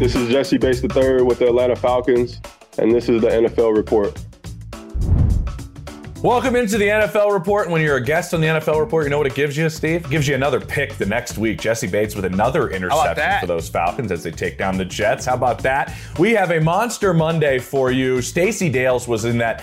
This is Jessie Bates III with the Atlanta Falcons, and this is the NFL Report. Welcome into the NFL Report. When you're a guest on the NFL Report, you know what it gives you, Steve? It gives you another pick the next week. Jessie Bates with another interception for those Falcons as they take down the Jets. How about that? We have a Monster Monday for you. Stacey Dales was in that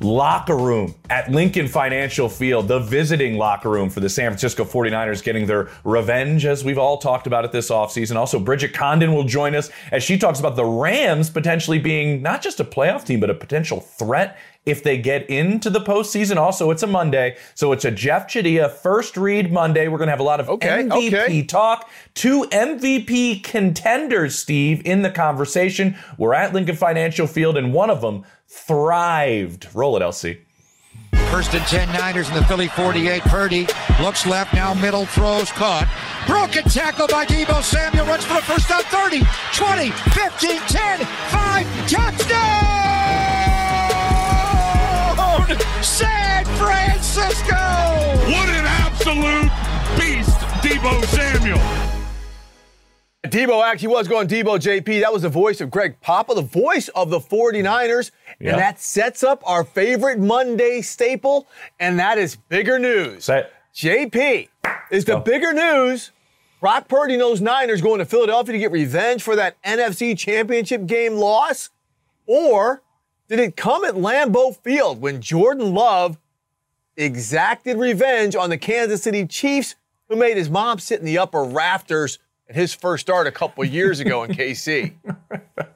locker room at Lincoln Financial Field, the visiting locker room for the San Francisco 49ers getting their revenge, as we've all talked about it this offseason. Also, Bridget Condon will join us as she talks about the Rams potentially being not just a playoff team, but a potential threat if they get into the postseason. Also, it's a Monday, so it's a Jeff Chadiha first read Monday. We're going to have a lot of okay, MVP okay. talk. Two MVP contenders, Steve, in the conversation. We're at Lincoln Financial Field, and one of them thrived. Roll it, LC. First and 10 Niners in the Philly 48. Purdy looks left, now middle, throws, caught. Broken tackle by Deebo Samuel, runs for the first down 30, 20, 15, 10, 5, touchdown! Deebo Samuel. Deebo actually was going Deebo JP. That was the voice of Greg Papa, the voice of the 49ers. Yeah. And that sets up our favorite Monday staple, and that is bigger news. JP is the bigger news. Brock Purdy knows Niners going to Philadelphia to get revenge for that NFC championship game loss? Or did it come at Lambeau Field when Jordan Love exacted revenge on the Kansas City Chiefs, who made his mom sit in the upper rafters at his first start a couple of years ago in KC?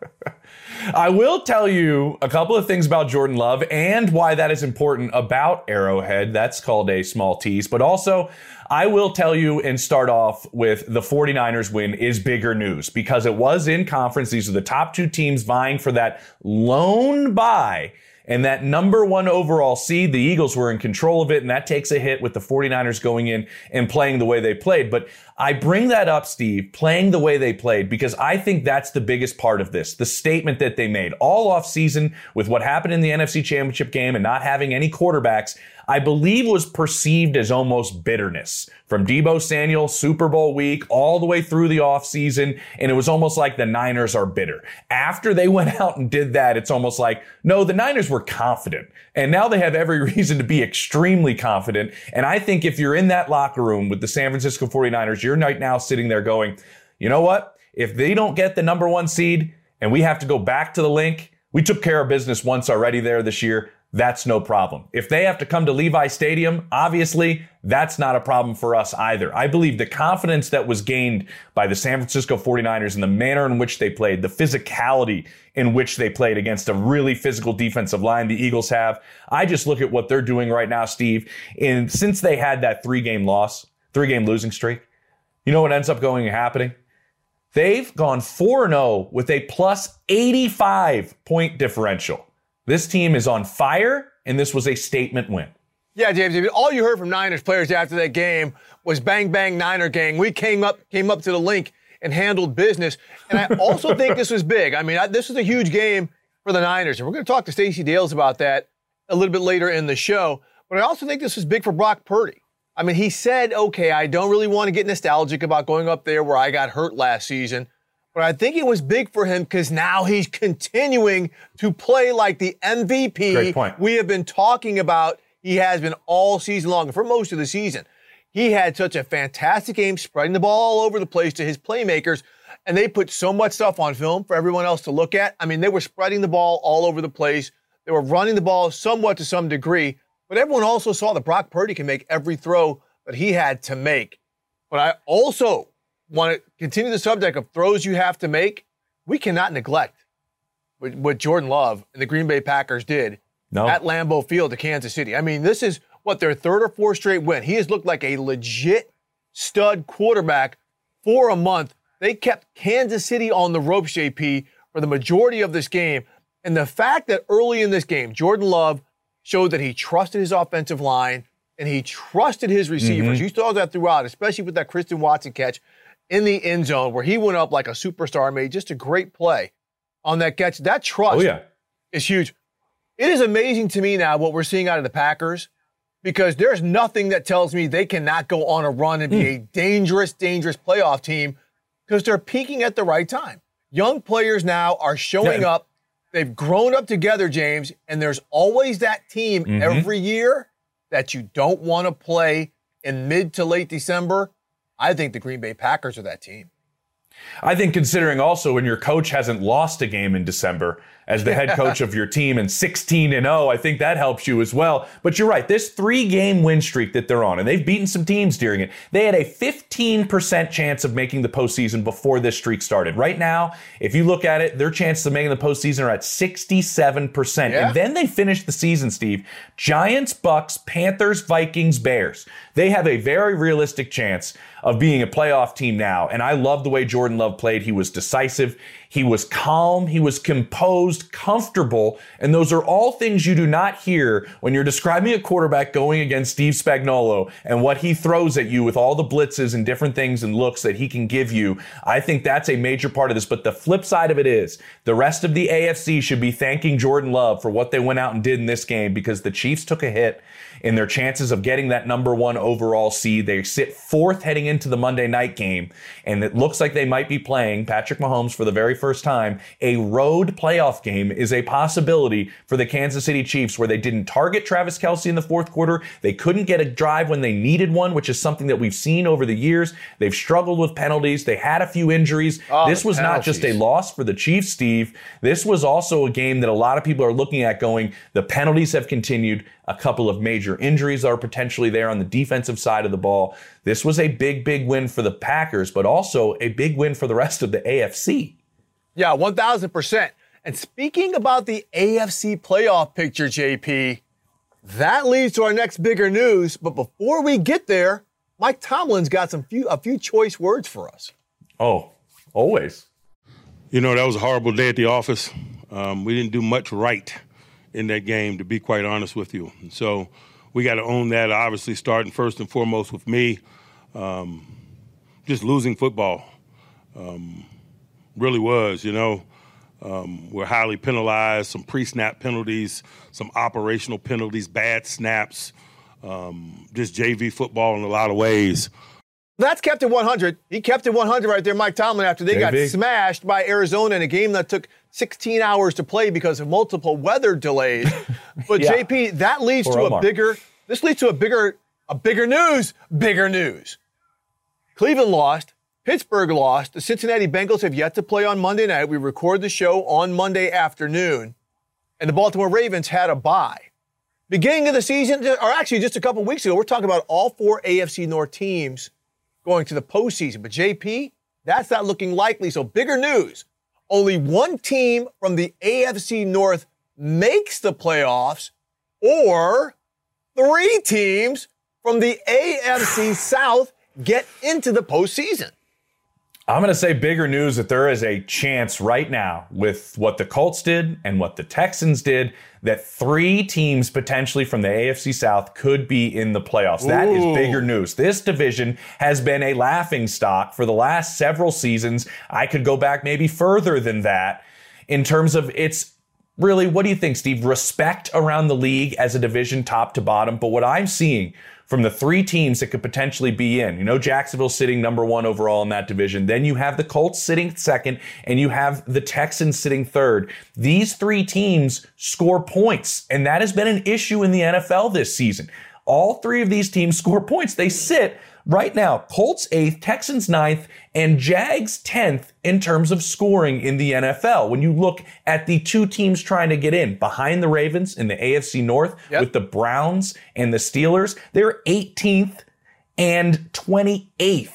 I will tell you a couple of things about Jordan Love and why that is important about Arrowhead. That's called a small tease. But also, I will tell you and start off with the 49ers win is bigger news because it was in conference. These are the top two teams vying for that lone bye. And that number one overall seed, the Eagles were in control of it, and that takes a hit with the 49ers going in and playing the way they played. But I bring that up, Steve, playing the way they played, because I think that's the biggest part of this. The statement that they made all off season with what happened in the NFC championship game and not having any quarterbacks, I believe was perceived as almost bitterness from Deebo Samuel, Super Bowl week, all the way through the offseason. And it was almost like the Niners are bitter. After they went out and did that, it's almost like, no, the Niners were confident. And now they have every reason to be extremely confident. And I think if you're in that locker room with the San Francisco 49ers, you're right now sitting there going, you know what? If they don't get the number one seed and we have to go back to the Linc, we took care of business once already there this year. That's no problem. If they have to come to Levi Stadium, obviously, that's not a problem for us either. I believe the confidence that was gained by the San Francisco 49ers and the manner in which they played, the physicality in which they played against a really physical defensive line the Eagles have. I just look at what they're doing right now, Steve. And since they had that three game loss, three game losing streak, you know what ends up going and happening? They've gone 4 0 with a plus 85 point differential. This team is on fire, and this was a statement win. Yeah, James. All you heard from Niners players after that game was "Bang Bang Niner Gang." We came up, came up to the Linc and handled business. And I also think this was big. I mean, I, this was a huge game for the Niners, and we're going to talk to Stacey Dales about that a little bit later in the show. But I also think this was big for Brock Purdy. I mean, he said, "Okay, I don't really want to get nostalgic about going up there where I got hurt last season." But I think it was big for him because now he's continuing to play like the MVP Great point. we have been talking about. He has been all season long, and for most of the season. He had such a fantastic game, spreading the ball all over the place to his playmakers, and they put so much stuff on film for everyone else to look at. I mean, they were spreading the ball all over the place. They were running the ball somewhat to some degree, but everyone also saw that Brock Purdy can make every throw that he had to make. But I also want to continue the subject of throws you have to make. We cannot neglect what, Jordan Love and the Green Bay Packers did No. at Lambeau Field to Kansas City. I mean, this is what their third or fourth straight win. He has looked like a legit stud quarterback for a month. They kept Kansas City on the ropes, JP, for the majority of this game. And the fact that early in this game, Jordan Love showed that he trusted his offensive line and he trusted his receivers. Mm-hmm. You saw that throughout, especially with that Christian Watson catch in the end zone where he went up like a superstar, made just a great play on that catch. That trust Oh yeah. is huge. It is amazing to me now what we're seeing out of the Packers because there's nothing that tells me they cannot go on a run and be hmm. a dangerous, dangerous playoff team because they're peaking at the right time. Young players now are showing Yeah. up. They've grown up together, James, and there's always that team mm-hmm. every year that you don't want to play in mid to late December. I think the Green Bay Packers are that team. I think considering also when your coach hasn't lost a game in December as the head coach of your team and 16 and 0, I think that helps you as well. But you're right, this three game win streak that they're on, and they've beaten some teams during it, they had a 15% chance of making the postseason before this streak started. Right now, if you look at it, their chances of making the postseason are at 67%. Yeah. And then they finish the season, Steve. Giants, Bucks, Panthers, Vikings, Bears. They have a very realistic chance of being a playoff team now. And I love the way Jordan Love played. He was decisive. He was calm. He was composed, comfortable. And those are all things you do not hear when you're describing a quarterback going against Steve Spagnuolo and what he throws at you with all the blitzes and different things and looks that he can give you. I think that's a major part of this. But the flip side of it is the rest of the AFC should be thanking Jordan Love for what they went out and did in this game because the Chiefs took a hit in their chances of getting that number one overall seed. They sit fourth heading into the Monday night game, and it looks like they might be playing Patrick Mahomes for the very first time. A road playoff game is a possibility for the Kansas City Chiefs where they didn't target Travis Kelce in the fourth quarter. They couldn't get a drive when they needed one, which is something that we've seen over the years. They've struggled with penalties. They had a few injuries. Oh, this was not just a loss for the Chiefs, Steve. This was also a game that a lot of people are looking at going, the penalties have continued. A couple of major injuries are potentially there on the defensive side of the ball. This was a big, big win for the Packers, but also a big win for the rest of the AFC. Yeah, 1000%. And speaking about the AFC playoff picture, JP, that leads to our next bigger news. But before we get there, Mike Tomlin's got some few a few choice words for us. Oh, always. You know, that was a horrible day at the office. Um, we didn't do much right in that game, to be quite honest with you. And so we got to own that, obviously, starting first and foremost with me. Um, just losing football um, really was, you know. Um, we're highly penalized, some pre snap penalties, some operational penalties, bad snaps, um, just JV football in a lot of ways. That's kept it 100. He kept it 100 right there, Mike Tomlin, after they got smashed by Arizona in a game that took 16 hours to play because of multiple weather delays. But Yeah. JP, that leads to a bigger. This leads to a bigger, a bigger news. Bigger news. Cleveland lost. Pittsburgh lost. The Cincinnati Bengals have yet to play on Monday night. We record the show on Monday afternoon, and the Baltimore Ravens had a bye. Beginning of the season, or actually just a couple weeks ago, we're talking about all four AFC North teams going to the postseason. But JP, that's not looking likely. So bigger news. Only one team from the AFC North makes the playoffs, or three teams from the AFC South get into the postseason. I'm going to say bigger news that there is a chance right now with what the Colts did and what the Texans did that three teams potentially from the AFC South could be in the playoffs. That is bigger news. This division has been a laughing stock for the last several seasons. I could go back maybe further than that in terms of its really, what do you think, Steve? Respect around the league as a division top to bottom. But what I'm seeing from the three teams that could potentially be in, you know, Jacksonville sitting number one overall in that division. Then you have the Colts sitting second and you have the Texans sitting third. These three teams score points. And that has been an issue in the NFL this season. All three of these teams score points. They sit right now, Colts eighth, Texans ninth, and Jags tenth in terms of scoring in the NFL. When you look at the two teams trying to get in behind the Ravens in the AFC North Yep. with the Browns and the Steelers, they're 18th and 28th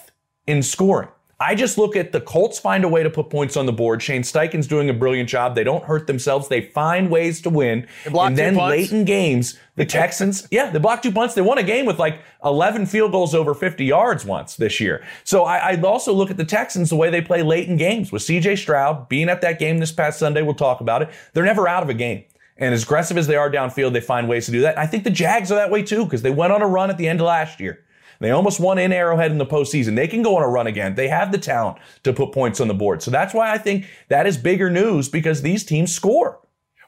in scoring. I just look at the Colts find a way to put points on the board. Shane Steichen's doing a brilliant job. They don't hurt themselves. They find ways to win. And then late in games, the Texans, yeah, they blocked two punts. They won a game with like 11 field goals over 50 yards once this year. So I, I also look at the Texans the way they play late in games with CJ Stroud being at that game this past Sunday. We'll talk about it. They're never out of a game. And as aggressive as they are downfield, they find ways to do that. I think the Jags are that way too because they went on a run at the end of last year. They almost won in Arrowhead in the postseason. They can go on a run again. They have the talent to put points on the board. So that's why I think that is bigger news because these teams score.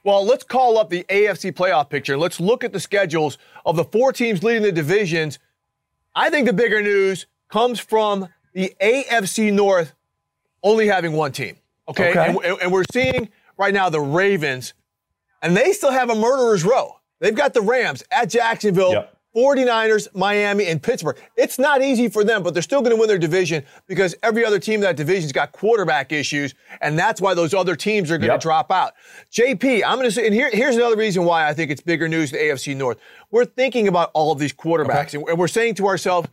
Well, let's call up the AFC playoff picture. Let's look at the schedules of the four teams leading the divisions. I think the bigger news comes from the AFC North only having one team. Okay. okay. And, and we're seeing right now the Ravens, and they still have a murderer's row. They've got the Rams at Jacksonville. Yep 49ers, Miami, and Pittsburgh. It's not easy for them, but they're still going to win their division because every other team in that division's got quarterback issues, and that's why those other teams are going yep. to drop out. JP, I'm going to say, and here, here's another reason why I think it's bigger news to AFC North. We're thinking about all of these quarterbacks, okay. and we're saying to ourselves,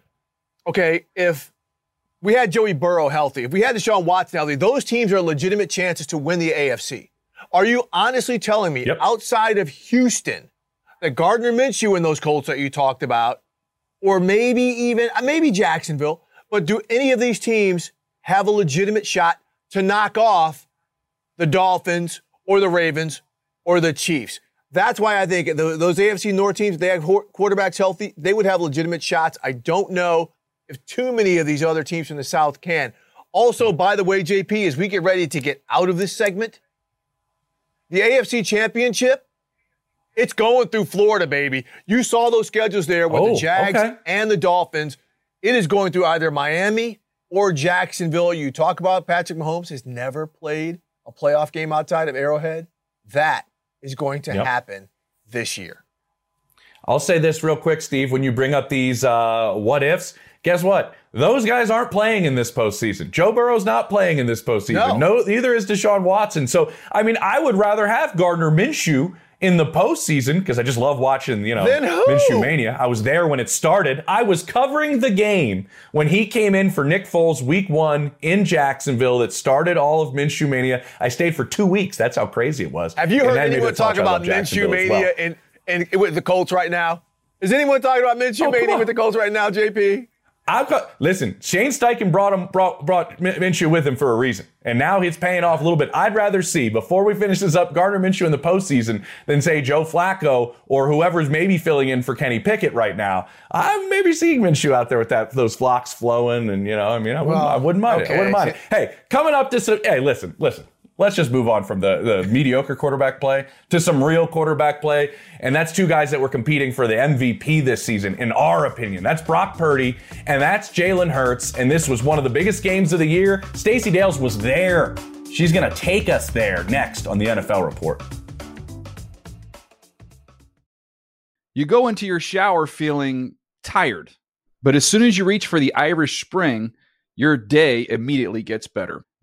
okay, if we had Joey Burrow healthy, if we had Deshaun Watson healthy, those teams are legitimate chances to win the AFC. Are you honestly telling me, yep. outside of Houston, that Gardner Minshew and those Colts that you talked about, or maybe even uh, maybe Jacksonville, but do any of these teams have a legitimate shot to knock off the Dolphins or the Ravens or the Chiefs? That's why I think those AFC North teams, they have quarterbacks healthy, they would have legitimate shots. I don't know if too many of these other teams from the South can. Also, by the way, JP, as we get ready to get out of this segment, the AFC Championship it's going through Florida, baby. You saw those schedules there with oh, the Jags okay. and the Dolphins. It is going through either Miami or Jacksonville. You talk about Patrick Mahomes has never played a playoff game outside of Arrowhead. That is going to yep. happen this year. I'll say this real quick, Steve. When you bring up these uh, what ifs, guess what? Those guys aren't playing in this postseason. Joe Burrow's not playing in this postseason. No, no neither is Deshaun Watson. So, I mean, I would rather have Gardner Minshew in the postseason because I just love watching, you know, Minshew Mania. I was there when it started. I was covering the game when he came in for Nick Foles week one in Jacksonville that started all of Minshew Mania. I stayed for two weeks. That's how crazy it was. Have you heard anyone talk about Minshew Mania well. and, and with the Colts right now? Is anyone talking about Minshew oh, Mania with the Colts right now, JP? I've got, listen, Shane Steichen brought him brought brought Minshew with him for a reason, and now he's paying off a little bit. I'd rather see before we finish this up Gardner Minshew in the postseason than say Joe Flacco or whoever's maybe filling in for Kenny Pickett right now. I'm maybe seeing Minshew out there with that those flocks flowing, and you know, I mean, I wouldn't, well, I wouldn't mind okay. it. I wouldn't mind it. Hey, coming up to hey, listen, listen let's just move on from the, the mediocre quarterback play to some real quarterback play. And that's two guys that were competing for the MVP this season, in our opinion. That's Brock Purdy and that's Jalen Hurts. And this was one of the biggest games of the year. Stacey Dales was there. She's going to take us there next on the NFL Report. You go into your shower feeling tired, but as soon as you reach for the Irish Spring, your day immediately gets better.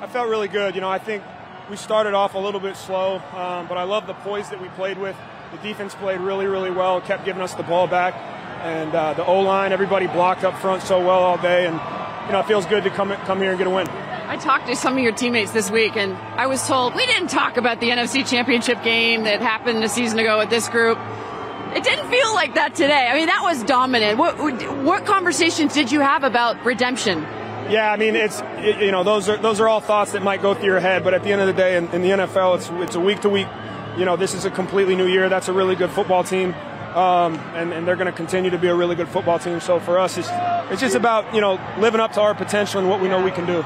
I felt really good. You know, I think we started off a little bit slow, um, but I love the poise that we played with. The defense played really, really well, kept giving us the ball back. And uh, the O line, everybody blocked up front so well all day. And, you know, it feels good to come, come here and get a win. I talked to some of your teammates this week, and I was told we didn't talk about the NFC Championship game that happened a season ago with this group. It didn't feel like that today. I mean, that was dominant. What, what conversations did you have about redemption? Yeah, I mean, it's it, you know those are those are all thoughts that might go through your head, but at the end of the day, in, in the NFL, it's it's a week to week. You know, this is a completely new year. That's a really good football team, um, and, and they're going to continue to be a really good football team. So for us, it's it's just about you know living up to our potential and what we know we can do.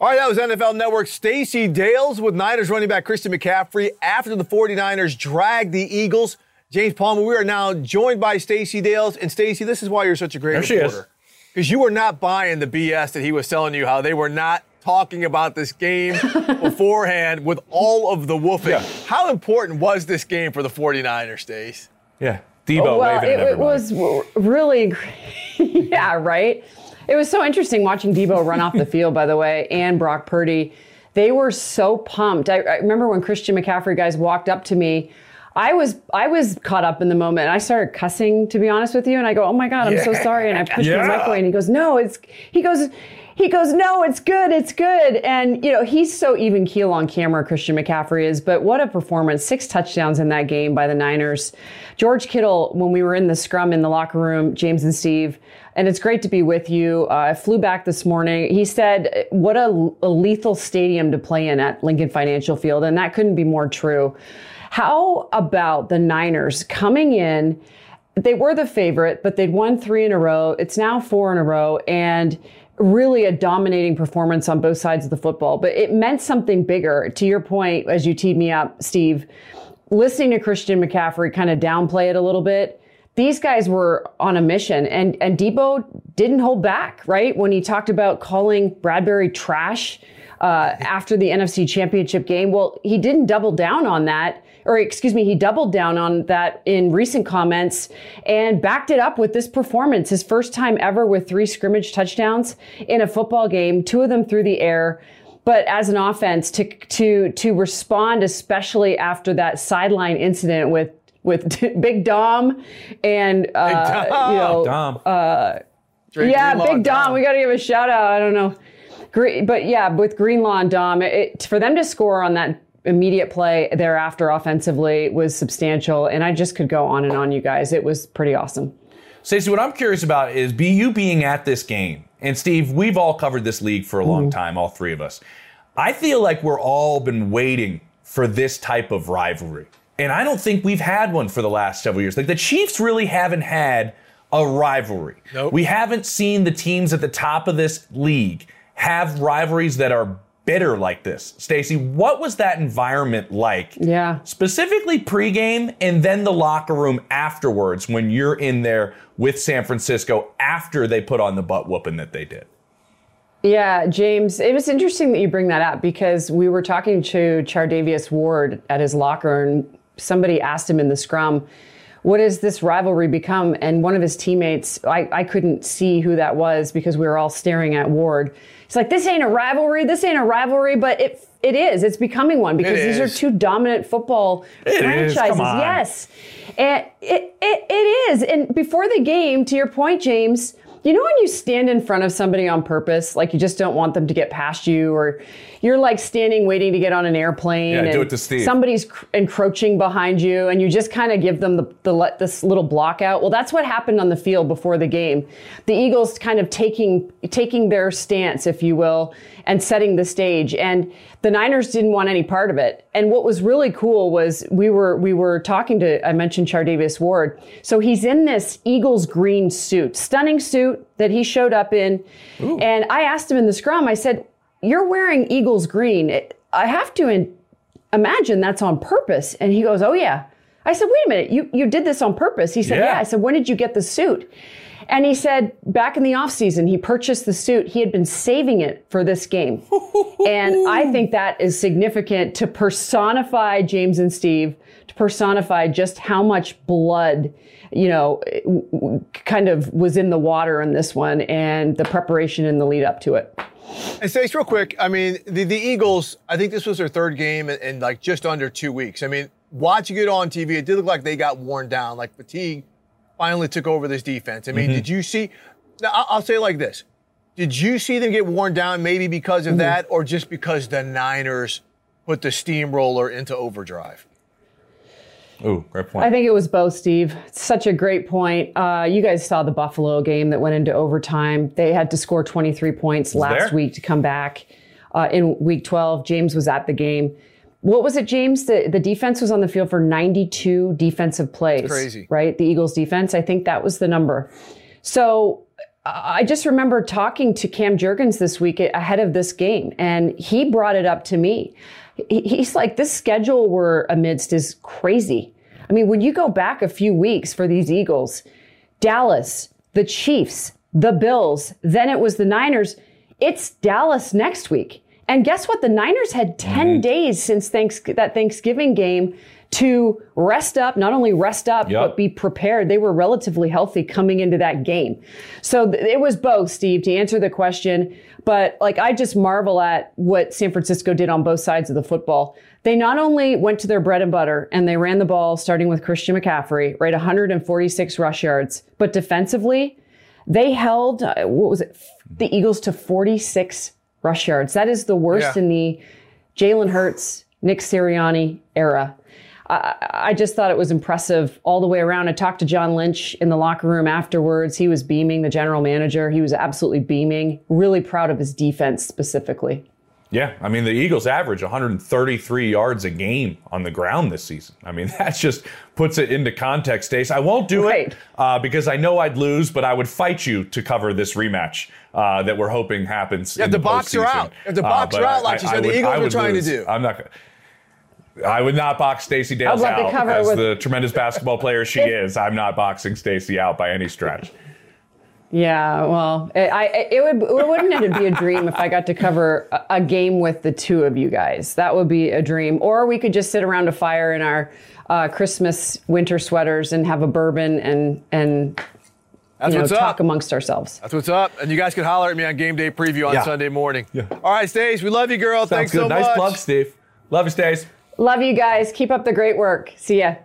All right, that was NFL Network Stacey Dales with Niners running back Christian McCaffrey after the 49ers dragged the Eagles. James Palmer, we are now joined by Stacey Dales. And Stacey, this is why you're such a great there reporter because you were not buying the BS that he was telling you how they were not talking about this game beforehand with all of the woofing. Yeah. How important was this game for the 49ers, Stace? Yeah. Deebo oh, well, waving it, at it was really, yeah, right. It was so interesting watching Deebo run off the field. By the way, and Brock Purdy, they were so pumped. I, I remember when Christian McCaffrey guys walked up to me. I was I was caught up in the moment. I started cussing, to be honest with you, and I go, "Oh my god, I'm so sorry!" And I pushed Yeah. my mic away, and he goes, "No, it's." He goes. He goes, no, it's good, it's good. And, you know, he's so even keel on camera, Christian McCaffrey is, but what a performance. Six touchdowns in that game by the Niners. George Kittle, when we were in the scrum in the locker room, James and Steve, and it's great to be with you. Uh, I flew back this morning. He said, what a, a lethal stadium to play in at Lincoln Financial Field. And that couldn't be more true. How about the Niners coming in? They were the favorite, but they'd won three in a row. It's now four in a row. And really a dominating performance on both sides of the football. But it meant something bigger. To your point, as you teed me up, Steve, listening to Christian McCaffrey kind of downplay it a little bit. These guys were on a mission, and and Deebo didn't hold back, right? When he talked about calling Bradberry trash uh, after the NFC Championship game, well, he didn't double down on that, or excuse me, he doubled down on that in recent comments and backed it up with this performance. His first time ever with three scrimmage touchdowns in a football game, two of them through the air but as an offense to to to respond, especially after that sideline incident with with Big Dom and uh, Dom. you know, Dom. Drake yeah, Greenlaw, Big Dom. We got to give a shout out. I don't know, Gre- but yeah, with Greenlaw and Dom, it, for them to score on that immediate play thereafter offensively was substantial, and I just could go on and on. You guys, it was pretty awesome. Stacey, what I'm curious about is be you being at this game. And Steve, we've all covered this league for a long mm-hmm. time, all three of us. I feel like we're all been waiting for this type of rivalry. And I don't think we've had one for the last several years. Like the Chiefs really haven't had a rivalry. Nope. We haven't seen the teams at the top of this league have rivalries that are bitter like this. Stacey, what was that environment like? Yeah. Specifically pregame and then the locker room afterwards when you're in there with San Francisco after they put on the butt whooping that they did. Yeah, James, it was interesting that you bring that up because we were talking to Charvarius Ward at his locker, and somebody asked him in the scrum, What has this rivalry become? And one of his teammates, I, I couldn't see who that was because we were all staring at Ward. He's like, This ain't a rivalry. This ain't a rivalry, but it it is. It's becoming one because It these is. are two dominant football It is. franchises. Yes. And it, it, it is. And before the game, to your point, James, you know when you stand in front of somebody on purpose, like you just don't want them to get past you, or you're like standing waiting to get on an airplane, Yeah, and do it to Steve. somebody's cr- encroaching behind you, and you just kind of give them the, the let this little block out. Well, that's what happened on the field before the game. The Eagles kind of taking taking their stance, if you will, and setting the stage, and the Niners didn't want any part of it. And what was really cool was we were we were talking to I mentioned Charvarius Ward. So he's in this Eagles green suit, stunning suit that he showed up in. And I asked him in the scrum, I said, "You're wearing Eagles green. I have to in- imagine that's on purpose." And he goes, "Oh yeah." I said, "Wait a minute. You you did this on purpose?" He said, Yeah. "Yeah." I said, "When did you get the suit?" And he said, back in the offseason, he purchased the suit. He had been saving it for this game. and I think that is significant to personify James and Steve, to personify just how much blood, you know, kind of was in the water in this one and the preparation and the lead up to it. And Stace, real quick, I mean, the, the Eagles, I think this was their third game in, in like just under two weeks. I mean, watching it on TV, it did look like they got worn down, like fatigue finally took over this defense. I mean, mm-hmm. did you see? Now, I'll say it like this: Did you see them get worn down, maybe because of that, or just because the Niners put the steamroller into overdrive? Ooh, great point. I think it was both, Steve. Such a great point. Uh, you guys saw the Buffalo game that went into overtime. They had to score 23 points last there. week to come back uh, in week 12. James was at the game. What was it, James? The, the defense was on the field for 92 defensive plays. crazy. Right? The Eagles defense. I think that was the number. So uh, I just remember talking to Cam Jurgens this week ahead of this game, and he brought it up to me. He- He's like, this schedule we're amidst is crazy. I mean, when you go back a few weeks for these Eagles, Dallas, the Chiefs, the Bills, then it was the Niners. it's Dallas next week. And guess what? The Niners had 10 Mm-hmm. days since thanks- that Thanksgiving game to rest up, not only rest up, Yep. but be prepared. They were relatively healthy coming into that game. So th- it was both, Steve, to answer the question. But like, I just marvel at what San Francisco did on both sides of the football. They not only went to their bread and butter and they ran the ball, starting with Christian McCaffrey, right? 146 rush yards, but defensively, they held, uh, what was it, the Eagles to 46 rush yards. That is the worst Yeah. in the Jalen Hurts, Nick Sirianni era. I, I just thought it was impressive all the way around. I talked to John Lynch in the locker room afterwards. He was beaming, the general manager. He was absolutely beaming. Really proud of his defense specifically. Yeah, I mean the Eagles average 133 yards a game on the ground this season. I mean that just puts it into context, Stace. I won't do Right. it uh, because I know I'd lose, but I would fight you to cover this rematch uh, that we're hoping happens. You have in to the box her postseason. out. You have to Uh, box her out like you said the would- Eagles were would trying to do. I'm not going. I would not box Stacey Dales I'd love to out as with- the tremendous basketball player she is. I'm not boxing Stacey out by any stretch. Yeah, well, I, I it would it wouldn't it be a dream if I got to cover a, a game with the two of you guys. That would be a dream. Or we could just sit around a fire in our uh, Christmas winter sweaters and have a bourbon and and That's you know what's talk up. amongst ourselves. That's what's up. And you guys can holler at me on game day preview on Yeah. Sunday morning. Yeah. All right, Stace, we love you, girl. Sounds Thanks good. so nice much. plug, Steve. Love you, Stace. Love you guys. Keep up the great work. See ya.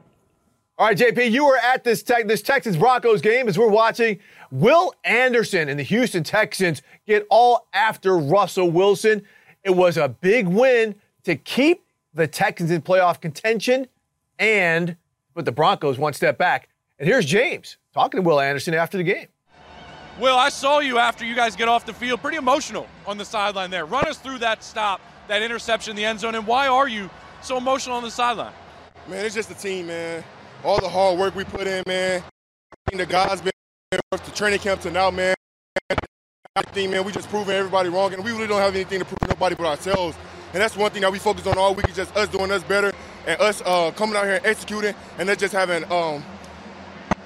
All right, JP, you were at this tech, this Texans Broncos game as we're watching Will Anderson and the Houston Texans get all after Russell Wilson. It was a big win to keep the Texans in playoff contention and put the Broncos one step back. And here's James talking to Will Anderson after the game. Will, I saw you after you guys get off the field, pretty emotional on the sideline there. Run us through that stop, that interception in the end zone, and why are you so emotional on the sideline? Man, it's just the team, man. All the hard work we put in, man. The guys been the training camp to now, man. Thing, man, we just proving everybody wrong, and we really don't have anything to prove to nobody but ourselves. And that's one thing that we focus on all week is just us doing us better and us uh, coming out here and executing, and us just having um,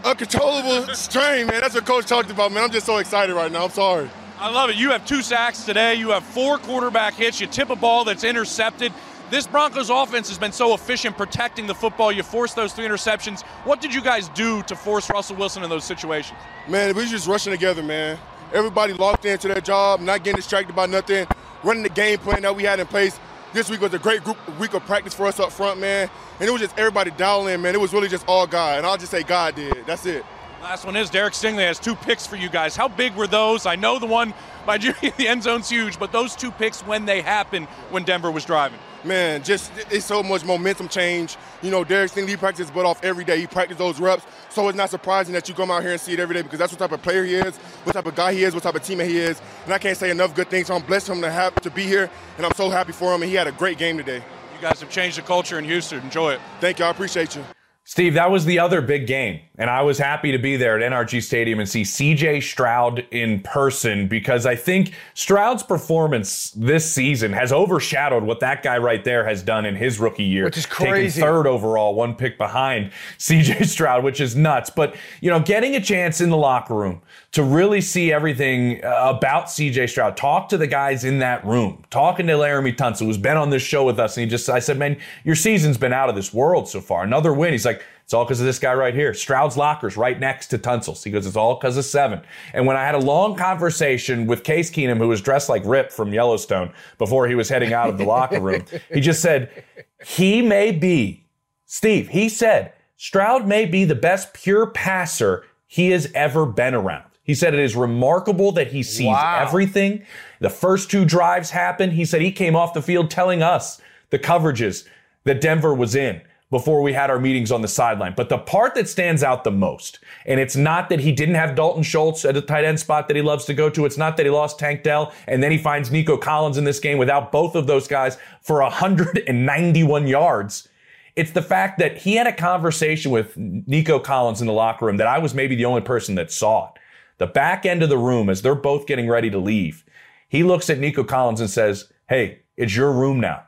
uncontrollable strain, man. That's what coach talked about, man. I'm just so excited right now. I'm sorry. I love it. You have two sacks today. You have four quarterback hits. You tip a ball that's intercepted. This Broncos offense has been so efficient protecting the football. You forced those three interceptions. What did you guys do to force Russell Wilson in those situations? Man, we just rushing together, man. Everybody locked into their job, not getting distracted by nothing, running the game plan that we had in place. This week was a great group week of practice for us up front, man. And it was just everybody dialing in, man. It was really just all God. And I'll just say God did. That's it. Last one is Derek Stingley has two picks for you guys. How big were those? I know the one by Jimmy in the end zone's huge, but those two picks when they happened when Denver was driving. Man, just it's so much momentum change. You know, Derek Stingley practices butt off every day. He practices those reps. So it's not surprising that you come out here and see it every day because that's what type of player he is, what type of guy he is, what type of teammate he is. And I can't say enough good things. So I'm blessed for him to have to be here, and I'm so happy for him. And he had a great game today. You guys have changed the culture in Houston. Enjoy it. Thank you. I appreciate you. Steve, that was the other big game. And I was happy to be there at NRG Stadium and see CJ Stroud in person because I think Stroud's performance this season has overshadowed what that guy right there has done in his rookie year. Which is crazy. Taking third overall, one pick behind CJ Stroud, which is nuts. But, you know, getting a chance in the locker room to really see everything uh, about CJ Stroud, talk to the guys in that room, talking to Laremy Tunsil, who's been on this show with us. And he just, I said, man, your season's been out of this world so far. Another win. He's like, it's all because of this guy right here. Stroud's lockers right next to Tunsil's. He goes, it's all because of seven. And when I had a long conversation with Case Keenum, who was dressed like Rip from Yellowstone before he was heading out of the locker room, he just said, he may be, Steve, he said, Stroud may be the best pure passer he has ever been around. He said it is remarkable that he sees Wow. everything. The first two drives happened. He said he came off the field telling us the coverages that Denver was in before we had our meetings on the sideline. But the part that stands out the most, and it's not that he didn't have Dalton Schultz at a tight end spot that he loves to go to. It's not that he lost Tank Dell and then he finds Nico Collins in this game without both of those guys for 191 yards. It's the fact that he had a conversation with Nico Collins in the locker room that I was maybe the only person that saw it. The back end of the room, as they're both getting ready to leave, he looks at Nico Collins and says, Hey, it's your room now.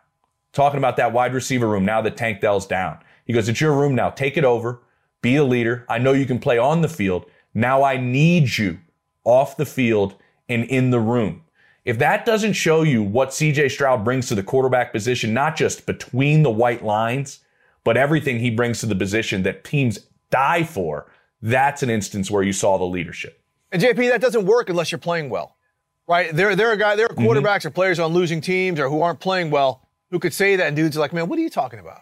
Talking about that wide receiver room now that Tank Dell's down. He goes, It's your room now. Take it over. Be a leader. I know you can play on the field. Now I need you off the field and in the room. If that doesn't show you what CJ Stroud brings to the quarterback position, not just between the white lines, but everything he brings to the position that teams die for, that's an instance where you saw the leadership. And JP, that doesn't work unless you're playing well, right? There, there are guys, there are Mm-hmm. quarterbacks or players on losing teams or who aren't playing well who could say that, and dudes are like, man, what are you talking about?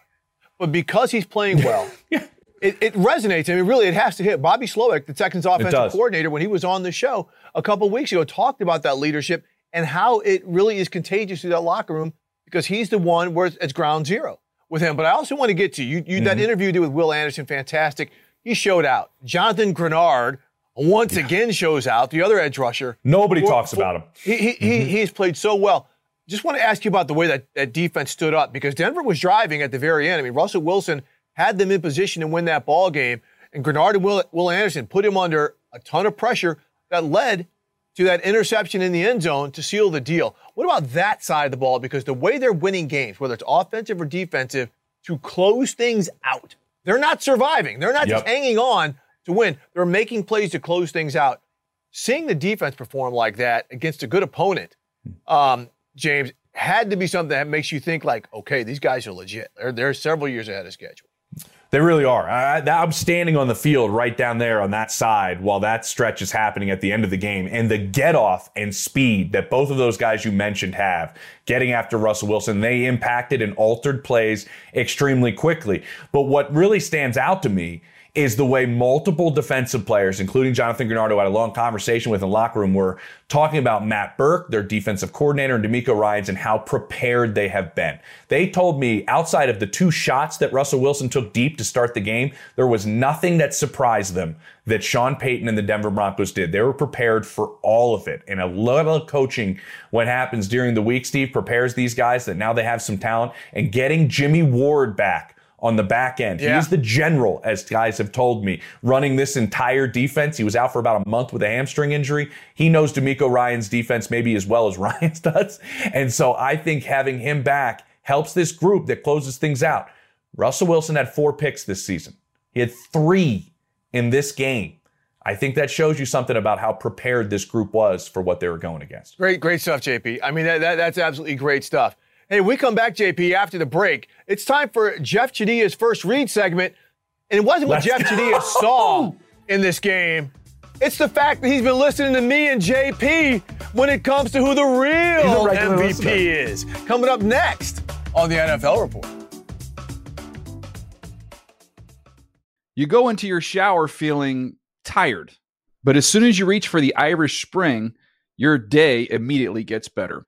But because he's playing well, it, it resonates. I mean, really, it has to hit. Bobby Slowik, the Texans offensive coordinator, when he was on the show a couple weeks ago, talked about that leadership and how it really is contagious through that locker room because he's the one where it's, it's ground zero with him. But I also want to get to you. you That mm-hmm. interview you did with Will Anderson, fantastic. He showed out. Jonathan Greenard once again shows out. The other edge rusher. Nobody For- talks for- about him. He, he, he, mm-hmm. he's played so well. Just want to ask you about the way that, that defense stood up because Denver was driving at the very end. I mean, Russell Wilson had them in position to win that ball game, and Greenard and Will, Will Anderson put him under a ton of pressure that led to that interception in the end zone to seal the deal. What about that side of the ball? Because the way they're winning games, whether it's offensive or defensive, to close things out, they're not surviving. They're not just hanging on to win. They're making plays to close things out. Seeing the defense perform like that against a good opponent, um, James, had to be something that makes you think like, okay, these guys are legit. They're, they're several years ahead of schedule. They really are. I, I'm standing on the field right down there on that side while that stretch is happening at the end of the game. And the get off and speed that both of those guys you mentioned have, getting after Russell Wilson, they impacted and altered plays extremely quickly. But what really stands out to me is the way multiple defensive players, including Jonathan Grenardo, had a long conversation with in the locker room, were talking about Matt Burke, their defensive coordinator, and DeMeco Ryans, and how prepared they have been. They told me outside of the two shots that Russell Wilson took deep to start the game, there was nothing that surprised them that Sean Payton and the Denver Broncos did. They were prepared for all of it. And a lot of coaching, what happens during the week, Steve, prepares these guys that now they have some talent. And getting Jimmy Ward back on the back end. Yeah. He the general, as guys have told me, running this entire defense. He was out for about a month with a hamstring injury. He knows DeMeco Ryan's defense maybe as well as Ryan's does. And so I think having him back helps this group that closes things out. Russell Wilson had four picks this season. He had three in this game. I think that shows you something about how prepared this group was for what they were going against. Great, great stuff, JP. I mean, that, that, that's absolutely great stuff. Hey, we come back, JP, after the break. It's time for Jeff Chadiha's first read segment. And it wasn't what Let's Jeff Chadiha saw in this game. It's the fact that he's been listening to me and JP when it comes to who the real He's a regular MVP listener. is. Coming up next on the NFL Report. You go into your shower feeling tired, but as soon as you reach for the Irish Spring, your day immediately gets better.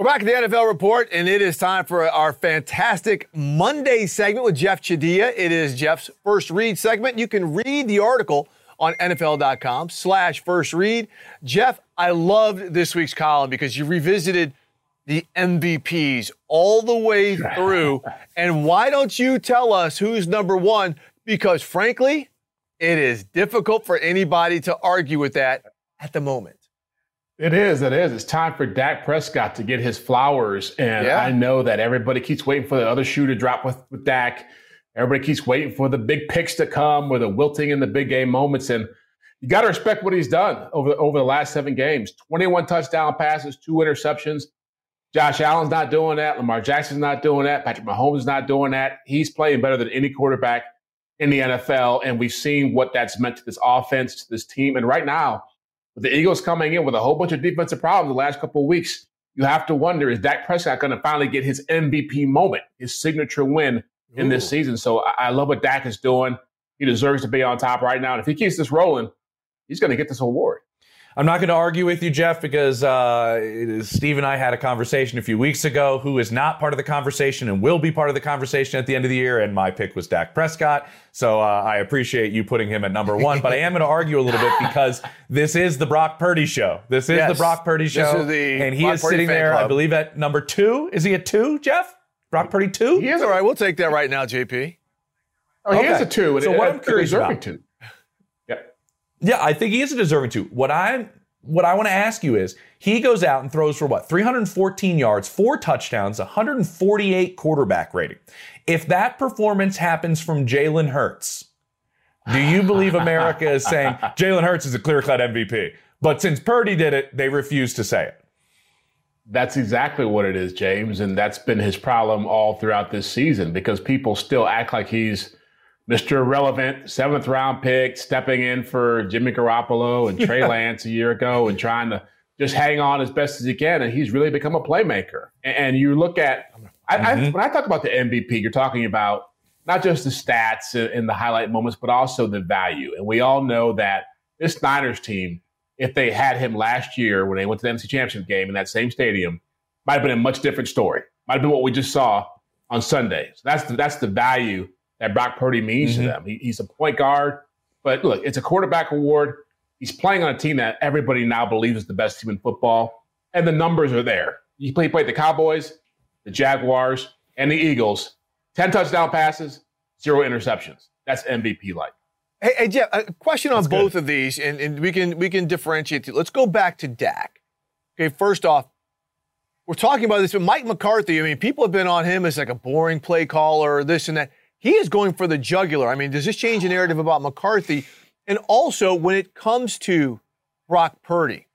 We're back at the NFL Report, and it is time for our fantastic Monday segment with Jeff Chadiha. It is Jeff's first read segment. You can read the article on NFL.com slash first read. Jeff, I loved this week's column because you revisited the MVPs all the way through. and why don't you tell us who's number one? Because frankly, it is difficult for anybody to argue with that at the moment. It is. It is. It's time for Dak Prescott to get his flowers. And Yeah. I know that everybody keeps waiting for the other shoe to drop with, with Dak. Everybody keeps waiting for the big picks to come or the wilting in the big game moments. And you got to respect what he's done over, over the last seven games 21 touchdown passes, two interceptions. Josh Allen's not doing that. Lamar Jackson's not doing that. Patrick Mahomes is not doing that. He's playing better than any quarterback in the NFL. And we've seen what that's meant to this offense, to this team. And right now, with the Eagles coming in with a whole bunch of defensive problems the last couple of weeks, you have to wonder is Dak Prescott going to finally get his MVP moment, his signature win in this season? So I, I love what Dak is doing. He deserves to be on top right now. And if he keeps this rolling, he's going to get this award. I'm not going to argue with you, Jeff, because uh, Steve and I had a conversation a few weeks ago. Who is not part of the conversation and will be part of the conversation at the end of the year? And my pick was Dak Prescott. So uh, I appreciate you putting him at number one. but I am going to argue a little bit because this is the Brock Purdy show. This is Yes. the Brock Purdy This show, is the and he Brock is Purdy sitting fan there, I believe, at number two. Is he at two, Jeff? Brock Purdy two? He is All right, we'll take that right now, JP. Oh, he Okay. is a two. So it- what I'm it's curious deserving about- two. Yeah. I think he is a deserving two. What I what I want to ask you is he goes out and throws for what 314 yards, four touchdowns, 148 quarterback rating. If that performance happens from Jalen Hurts, do you believe America is saying Jalen Hurts is a clear cut MVP? But since Purdy did it, they refuse to say it. That's exactly what it is, James. And that's been his problem all throughout this season because people still act like he's Mr. Irrelevant, seventh round pick, stepping in for Jimmy Garoppolo and Trey Lance a year ago and trying to just hang on as best as he can. And he's really become a playmaker. And, you look at, I, I, mm-hmm. when I talk about the MVP, you're talking about not just the stats and, and the highlight moments, but also the value. And we all know that this Niners team, if they had him last year when they went to the NFC Championship game in that same stadium, might have been a much different story. Might have been what we just saw on Sunday. So that's the, that's the value that Brock Purdy means Mhm. to them. He, he's a point guard, but look, it's a quarterback award. He's playing on a team that everybody now believes is the best team in football, and the numbers are there. He played, played the Cowboys, the Jaguars, and the Eagles. Ten touchdown passes, zero interceptions. That's MVP like. Hey, hey Jeff, a question on good. both of these, and, and we can we can differentiate. Let's go back to Dak. Okay, first off, we're talking about this, but Mike McCarthy. I mean, people have been on him as like a boring play caller, this and that. He is going for the jugular. I mean, does this change the narrative about McCarthy? And also, when it comes to Brock Purdy,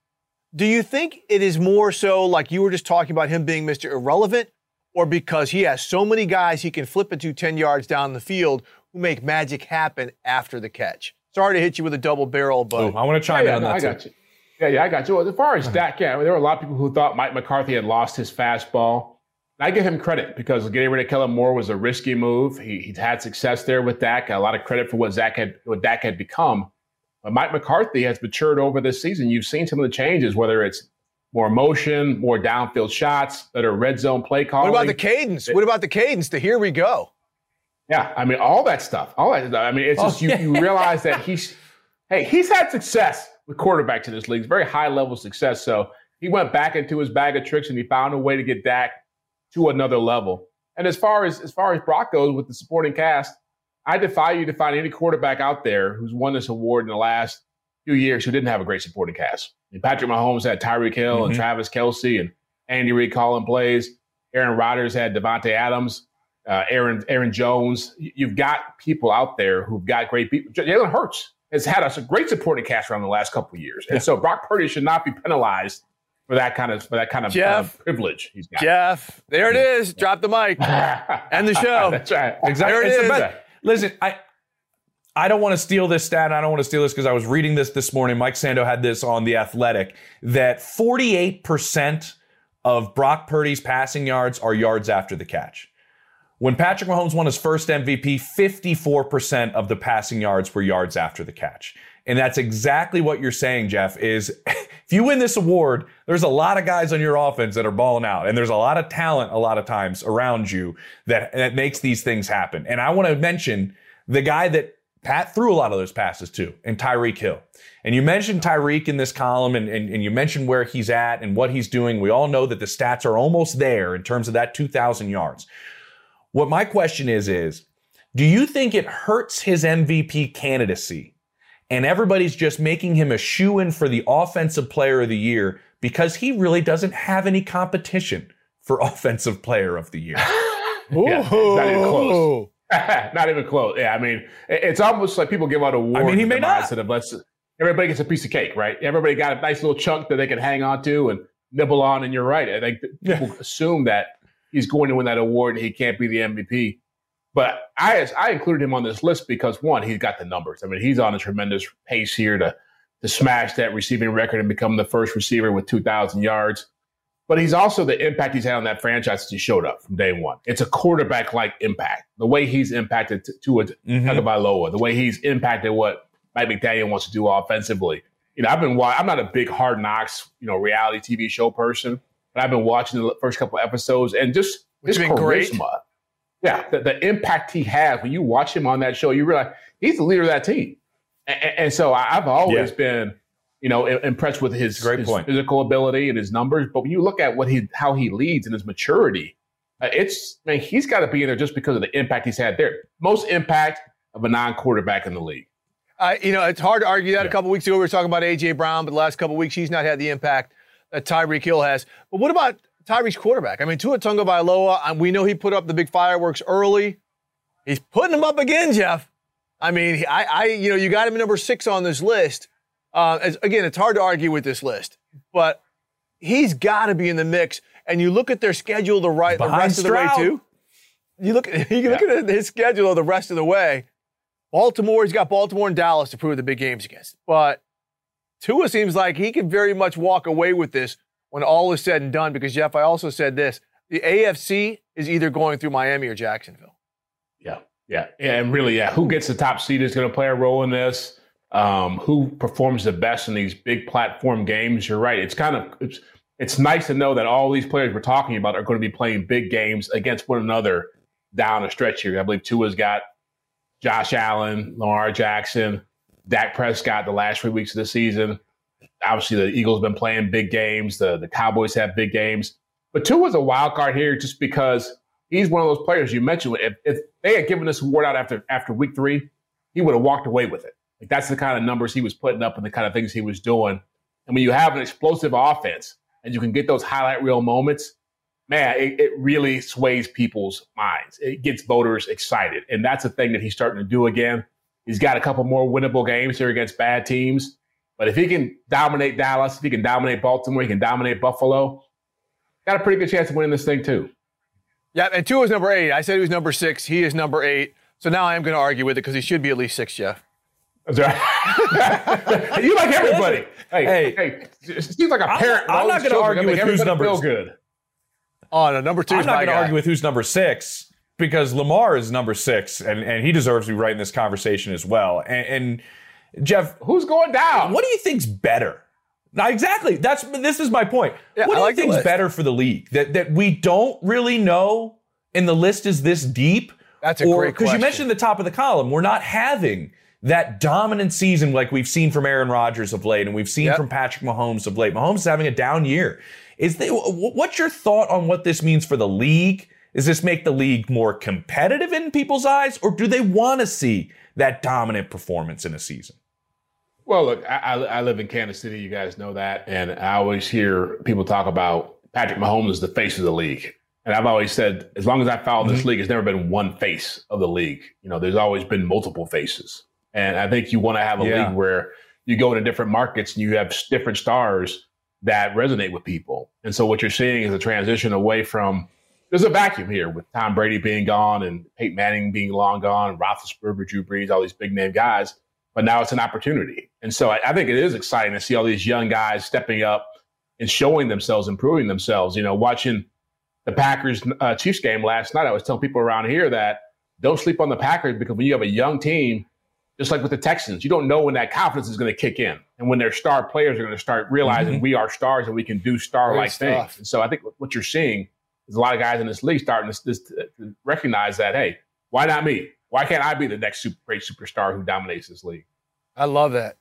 do you think it is more so like you were just talking about him being Mr. Irrelevant, or because he has so many guys he can flip it to 10 yards down the field who make magic happen after the catch? Sorry to hit you with a double barrel, but Oh, I want to chime yeah, in on no, that I too. got you. Yeah, yeah, I got you. Well, as far as Dak, yeah, I mean, there were a lot of people who thought Mike McCarthy had lost his fastball. I give him credit because getting rid of Kellen Moore was a risky move. He, he'd had success there with Dak. A lot of credit for what Zach had, what Dak had become. But Mike McCarthy has matured over this season. You've seen some of the changes, whether it's more motion, more downfield shots, better red zone play calling. what about the cadence? What about the cadence? The here we go. Yeah, I mean, all that stuff. All that. I mean, it's Oh, just you, you realize that he's, hey, he's had success with quarterbacks in this league. It's very high level success. So he went back into his bag of tricks and he found a way to get Dak to another level. And as far as as far as Brock goes with the supporting cast, I defy you to find any quarterback out there who's won this award in the last few years who didn't have a great supporting cast. I mean, Patrick Mahomes had Tyreek Hill and Mhm. Travis Kelce and Andy Reid calling plays. Aaron Rodgers had Davante Adams uh, Aaron Aaron Jones. You've got people out there who've got great people. Jalen Hurts has had us a great supporting cast around the last couple of years, and so Brock Purdy should not be penalized for that kind of for that kind of Jeff. uh, privilege he's got. Jeff, there it is. Drop the mic. End the show. That's right. Exactly. There it is. Listen, I I don't want to steal this stat. I don't want to steal this because I was reading this this morning. Mike Sando had this on the Athletic that 48% of Brock Purdy's passing yards are yards after the catch. When Patrick Mahomes won his first MVP, 54% of the passing yards were yards after the catch. And that's exactly what you're saying, Jeff, is if you win this award, there's a lot of guys on your offense that are balling out. And there's a lot of talent a lot of times around you that, that makes these things happen. And I want to mention the guy that Pat threw a lot of those passes to, and Tyreek Hill. And you mentioned Tyreek in this column, and, and, and you mentioned where he's at and what he's doing. We all know that the stats are almost there in terms of that 2,000 yards. What my question is, is do you think it hurts his MVP candidacy and everybody's just making him a shoe in for the offensive player of the year because he really doesn't have any competition for offensive player of the year? Yeah, not even close. not even close. Yeah, I mean, it's almost like people give out awards. I mean, he may not. of let's everybody gets a piece of cake, right? Everybody got a nice little chunk that they can hang on to and nibble on. And you're right. I think that people assume that he's going to win that award and he can't be the MVP. But I I included him on this list because one, he's got the numbers. I mean, he's on a tremendous pace here to to smash that receiving record and become the first receiver with 2,000 yards. But he's also the impact he's had on that franchise since he showed up from day one. It's a quarterback like impact. The way he's impacted to, to a Mhm. Tagovailoa, the way he's impacted what Mike McDaniel wants to do offensively. You know, I've been wa- I'm not a big hard knocks, you know, reality TV show person, but I've been watching the first couple episodes and just Which his been great. Charisma. Yeah, the, the impact he has when you watch him on that show, you realize he's the leader of that team. And, and so I- I've always Yeah. been, you know, impressed with his, Great his point. physical ability and his numbers. But when you look at what he, how he leads and his maturity, uh, it's man, he's got to be in there just because of the impact he's had there. Most impact of a non-quarterback in the league. Uh, you know, it's hard to argue that. Yeah. A couple weeks ago, we were talking about AJ Brown, but the last couple weeks, he's not had the impact that Tyreek Hill has. But what about Tyreek's quarterback? I mean, Tua uh, we know he put up the big fireworks early. He's putting them up again, Jeff. I mean, I, I you know, you got him number six on this list. Uh, as, again, it's hard to argue with this list, but he's got to be in the mix. And you look at their schedule the right the rest Stroud. of the way too. You look, you yeah. look at his schedule the rest of the way. Baltimore, he's got Baltimore and Dallas to prove the big games against. But Tua seems like he can very much walk away with this when all is said and done. Because Jeff, I also said this: the AFC is either going through Miami or Jacksonville. Yeah, yeah, and really, yeah. Who gets the top seed is going to play a role in this. Um, who performs the best in these big platform games? You're right. It's kind of it's it's nice to know that all these players we're talking about are going to be playing big games against one another down a stretch here. I believe Tua's got Josh Allen, Lamar Jackson, Dak Prescott the last three weeks of the season. Obviously, the Eagles have been playing big games. The, the Cowboys have big games. But Tua's a wild card here just because he's one of those players you mentioned. If, if they had given this award out after after week three, he would have walked away with it. Like that's the kind of numbers he was putting up and the kind of things he was doing. And when you have an explosive offense and you can get those highlight reel moments, man, it, it, really sways people's minds. It gets voters excited. And that's a thing that he's starting to do again. He's got a couple more winnable games here against bad teams. But if he can dominate Dallas, if he can dominate Baltimore, he can dominate Buffalo, got a pretty good chance of winning this thing too. Yeah, and Tua is number eight. I said he was number six. He is number eight. So now I am going to argue with it because he should be at least six, Jeff. That's right. you like everybody. Hey, hey, hey, it seems like a parent. I'm, I'm not going to argue with who's number. Feel good. Oh, no, number two. I'm not going to argue with who's number six because Lamar is number six, and, and he deserves to be right in this conversation as well. And, and Jeff, who's going down? What do you think's better? Now, exactly. That's this is my point. Yeah, what do like you think's better for the league? That that we don't really know, and the list is this deep. That's a or, great Because you mentioned the top of the column. We're not having that dominant season like we've seen from Aaron Rodgers of late, and we've seen yep. from Patrick Mahomes of late. Mahomes is having a down year. Is they, what's your thought on what this means for the league? Does this make the league more competitive in people's eyes, or do they want to see that dominant performance in a season? Well, look, I, I, live in Kansas City. You guys know that, and I always hear people talk about Patrick Mahomes as the face of the league. And I've always said, as long as I follow mm-hmm. this league, it's never been one face of the league. You know, there's always been multiple faces, and I think you want to have a yeah. league where you go into different markets and you have different stars that resonate with people. And so what you're seeing is a transition away from there's a vacuum here with Tom Brady being gone and Peyton Manning being long gone, Roethlisberger, Drew Brees, all these big name guys. But now it's an opportunity, and so I, I think it is exciting to see all these young guys stepping up and showing themselves, improving themselves. You know, watching the Packers uh, Chiefs game last night, I was telling people around here that don't sleep on the Packers because when you have a young team just like with the Texans, you don't know when that confidence is going to kick in and when their star players are going to start realizing mm-hmm. we are stars and we can do star like things. And so I think what you're seeing is a lot of guys in this league starting to, to recognize that, hey, why not me? Why can't I be the next super, great superstar who dominates this league? I love that.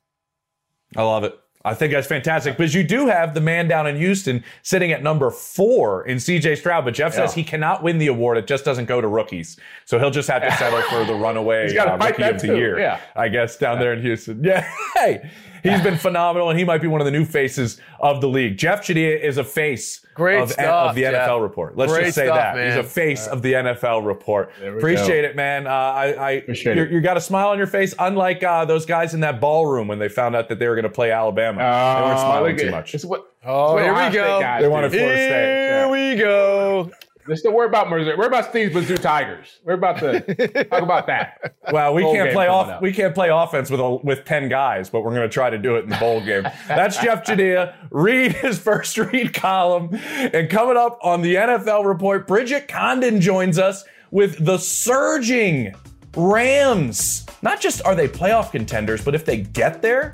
I love it. I think that's fantastic because you do have the man down in Houston sitting at number four in CJ Stroud, but Jeff yeah. says he cannot win the award. It just doesn't go to rookies. So he'll just have to settle for the runaway uh, rookie of the too. year, yeah. I guess, down yeah. there in Houston. Yeah. Hey, he's been phenomenal and he might be one of the new faces of the league. Jeff Chadiha is a face Great of, stuff, of the Jeff. NFL report. Let's Great just say stuff, that. Man. He's a face of the NFL report. Appreciate go. it, man. Uh, I, I Appreciate it. You got a smile on your face, unlike uh, those guys in that ballroom when they found out that they were going to play Alabama. Uh, they weren't smiling too much. What, oh, here we go. They wanted Florida State. Here yeah. we go. Let's still worry about. We're about Steve's Mizzou Tigers. We're about to talk about that. Well, we bowl can't play off. Up. We can't play offense with a, with ten guys, but we're going to try to do it in the bowl game. That's Jeff Chadiha. Read his first read column, and coming up on the NFL report, Bridget Condon joins us with the surging Rams. Not just are they playoff contenders, but if they get there,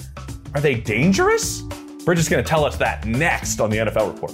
are they dangerous? Bridget's going to tell us that next on the NFL report.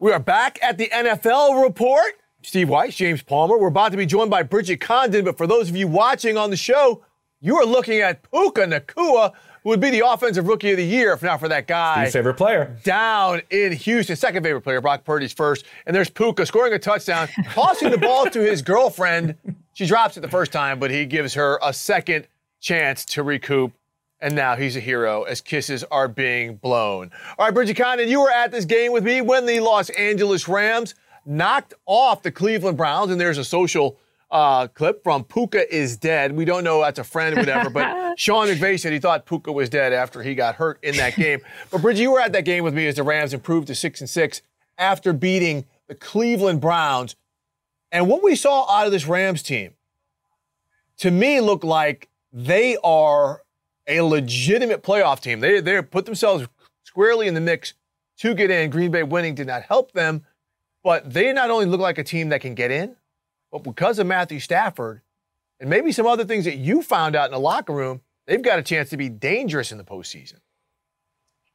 We are back at the NFL report. Steve Wyche, James Palmer. We're about to be joined by Bridget Condon, but for those of you watching on the show, you are looking at Puka Nacua, who would be the offensive rookie of the year if not for that guy. Steve's favorite player. Down in Houston. Second favorite player, Brock Purdy's first. And there's Puka scoring a touchdown, tossing the ball to his girlfriend. She drops it the first time, but he gives her a second chance to recoup. And now he's a hero as kisses are being blown. All right, Bridget Condon, you were at this game with me when the Los Angeles Rams knocked off the Cleveland Browns. And there's a social uh, clip from Puka is dead. We don't know that's a friend or whatever, but Sean McVay said he thought Puka was dead after he got hurt in that game. but Bridget, you were at that game with me as the Rams improved to six and six after beating the Cleveland Browns. And what we saw out of this Rams team, to me, looked like they are a legitimate playoff team. They they put themselves squarely in the mix to get in. Green Bay winning did not help them, but they not only look like a team that can get in, but because of Matthew Stafford and maybe some other things that you found out in the locker room, they've got a chance to be dangerous in the postseason.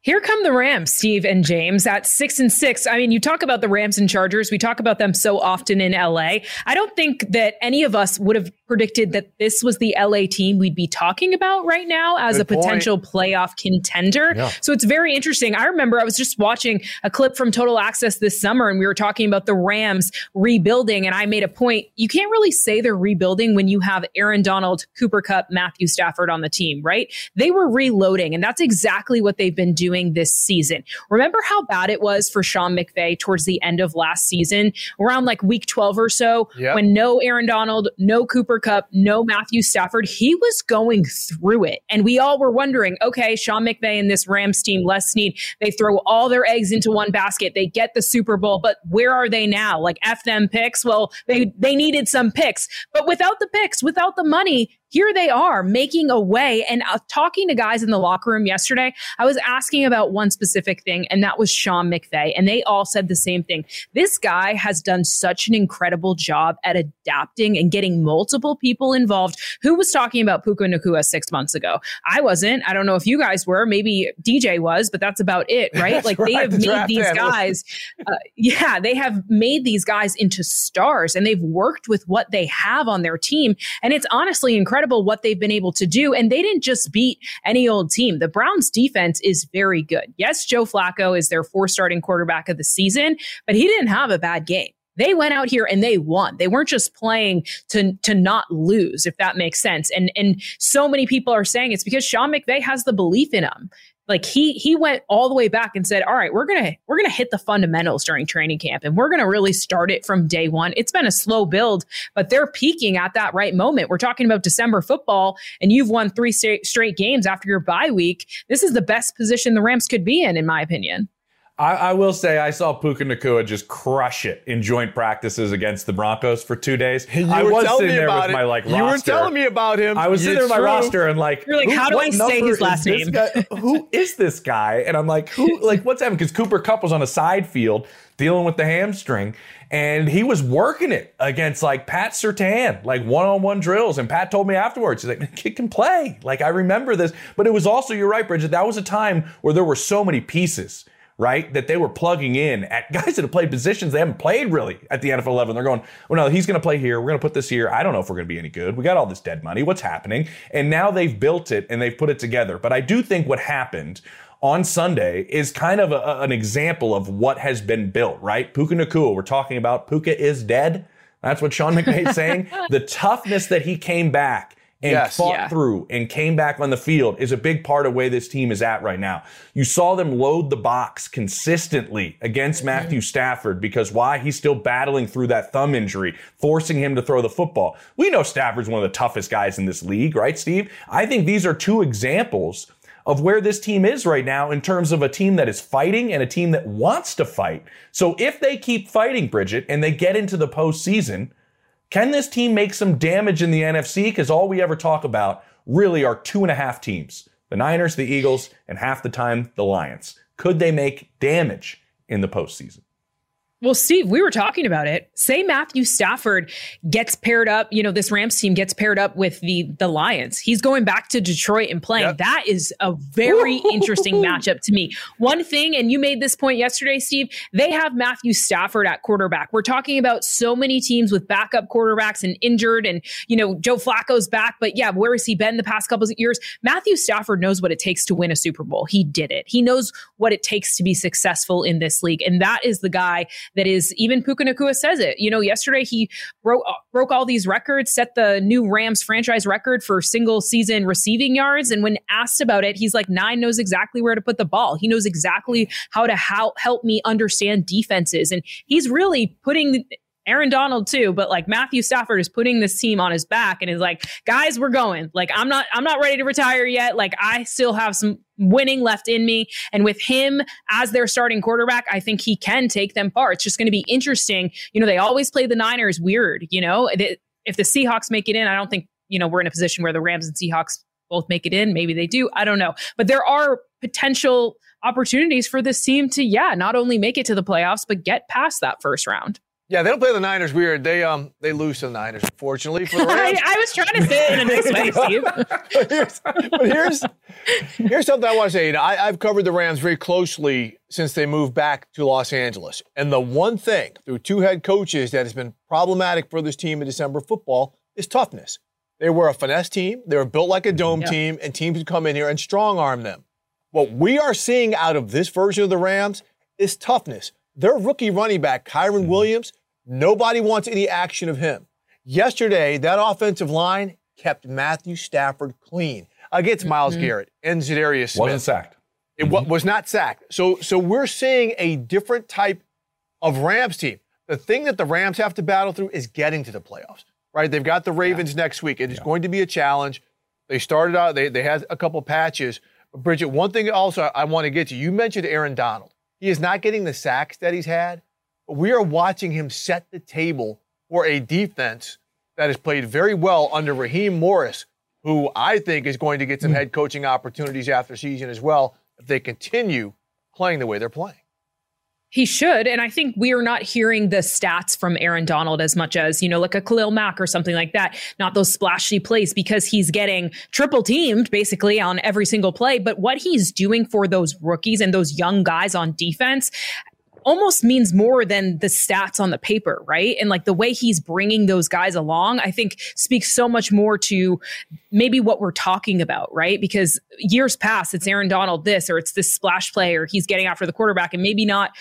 Here come the Rams, Steve and James at six and six. I mean, you talk about the Rams and Chargers. We talk about them so often in LA. I don't think that any of us would have predicted that this was the LA team we'd be talking about right now as Good a potential point. playoff contender. Yeah. So it's very interesting. I remember I was just watching a clip from Total Access this summer and we were talking about the Rams rebuilding. And I made a point you can't really say they're rebuilding when you have Aaron Donald, Cooper Kupp, Matthew Stafford on the team, right? They were reloading. And that's exactly what they've been doing this season. Remember how bad it was for Sean McVay towards the end of last season, around like week 12 or so, yep. when no Aaron Donald, no Cooper Kupp, no Matthew Stafford, he was going through it. And we all were wondering, okay, Sean McVay and this Rams team, Les Snead, they throw all their eggs into one basket. They get the Super Bowl, but where are they now? Like F them picks. Well, they, they needed some picks, but without the picks, without the money, here they are making a way. And uh, talking to guys in the locker room yesterday, I was asking about one specific thing, and that was Sean McVay. And they all said the same thing. This guy has done such an incredible job at adapting and getting multiple people involved. Who was talking about Puka Nacua six months ago? I wasn't. I don't know if you guys were. Maybe DJ was, but that's about it, right? like right, they have the made these guys, uh, yeah, they have made these guys into stars and they've worked with what they have on their team. And it's honestly incredible incredible what they've been able to do. And they didn't just beat any old team. The Browns defense is very good. Yes, Joe Flacco is their four starting quarterback of the season, but he didn't have a bad game. They went out here and they won. They weren't just playing to to not lose, if that makes sense. And and so many people are saying it's because Sean McVay has the belief in him like he he went all the way back and said all right we're gonna we're gonna hit the fundamentals during training camp and we're gonna really start it from day one. It's been a slow build but they're peaking at that right moment. We're talking about december football and you've won three straight games after your bye week. This is the best position the rams could be in in my opinion I, I, will say I saw Puka Nacua just crush it in joint practices against the Broncos for two days. You I was sitting there with it. my like you roster. were telling me about him. I was sitting there with my roster and like you're like, how do I say his last name? who is this guy? And I'm like, who? Like, what's happening? Because Cooper Kupp was on a side field dealing with the hamstring, and he was working it against like Pat Surtain, like one-on-one drills. And Pat told me afterwards, he's like, the kid can play. Like I remember this, but it was also you're right, Bridget. That was a time where there were so many pieces right? That they were plugging in at guys that have played positions they haven't played really at the NFL level. They're going, well, no, he's going to play here. We're going to put this here. I don't know if we're going to be any good. We got all this dead money. What's happening? And now they've built it and they've put it together. But I do think what happened on Sunday is kind of a, an example of what has been built, right? Puka Nacua, we're talking about Puka is dead. That's what Sean McVay is saying. the toughness that he came back and yes. fought yeah. through and came back on the field is a big part of where this team is at right now. You saw them load the box consistently against mm-hmm. Matthew Stafford because why? He's still battling through that thumb injury, forcing him to throw the football. We know Stafford's one of the toughest guys in this league, right, Steve? I think these are two examples of where this team is right now in terms of a team that is fighting and a team that wants to fight. So if they keep fighting, Bridget, and they get into the postseason, can this team make some damage in the NFC? Because all we ever talk about really are two and a half teams the Niners, the Eagles, and half the time the Lions. Could they make damage in the postseason? Well, Steve, we were talking about it. Say Matthew Stafford gets paired up, you know, this Rams team gets paired up with the the Lions. He's going back to Detroit and playing. Yep. That is a very interesting matchup to me. One thing, and you made this point yesterday, Steve, they have Matthew Stafford at quarterback. We're talking about so many teams with backup quarterbacks and injured, and you know, Joe Flacco's back, but yeah, where has he been the past couple of years? Matthew Stafford knows what it takes to win a Super Bowl. He did it. He knows what it takes to be successful in this league. And that is the guy that is even Puka Nacua says it. You know, yesterday he broke uh, broke all these records, set the new Rams franchise record for single season receiving yards. And when asked about it, he's like, Nine knows exactly where to put the ball. He knows exactly how to how, help me understand defenses. And he's really putting Aaron Donald too, but like Matthew Stafford is putting this team on his back and is like, guys, we're going. Like I'm not I'm not ready to retire yet. Like I still have some winning left in me. And with him as their starting quarterback, I think he can take them far. It's just going to be interesting. You know, they always play the Niners weird, you know. If the Seahawks make it in, I don't think, you know, we're in a position where the Rams and Seahawks both make it in. Maybe they do. I don't know. But there are potential opportunities for this team to, yeah, not only make it to the playoffs, but get past that first round. Yeah, they don't play the Niners weird. They um they lose to the Niners, unfortunately. For the Rams. I, I, was trying to say it in a nice way, Steve. but, here's, but here's here's something I want to say. You know, I, I've covered the Rams very closely since they moved back to Los Angeles. And the one thing through two head coaches that has been problematic for this team in December football is toughness. They were a finesse team. They were built like a dome yep. team, and teams would come in here and strong arm them. What we are seeing out of this version of the Rams is toughness. Their rookie running back, Kyren mm-hmm. Williams, Nobody wants any action of him. Yesterday, that offensive line kept Matthew Stafford clean against Myles mm-hmm. Garrett and Za'Darius Smith. Wasn't sacked. It mm-hmm. was not sacked. So, so we're seeing a different type of Rams team. The thing that the Rams have to battle through is getting to the playoffs, right? They've got the Ravens yeah. next week. It is yeah. going to be a challenge. They started out, they, they had a couple patches. But Bridget, one thing also I want to get to, you mentioned Aaron Donald. He is not getting the sacks that he's had we are watching him set the table for a defense that has played very well under Raheem Morris, who I think is going to get some hmm. head coaching opportunities after season as well if they continue playing the way they're playing. He should. And I think we are not hearing the stats from Aaron Donald as much as, you know, like a Khalil Mack or something like that. Not those splashy plays because he's getting triple teamed basically on every single play. But what he's doing for those rookies and those young guys on defense almost means more than the stats on the paper, right? And like the way he's bringing those guys along, I think speaks so much more to maybe what we're talking about, right? Because years past, it's Aaron Donald this, or it's this splash play, or he's getting after the quarterback, and maybe not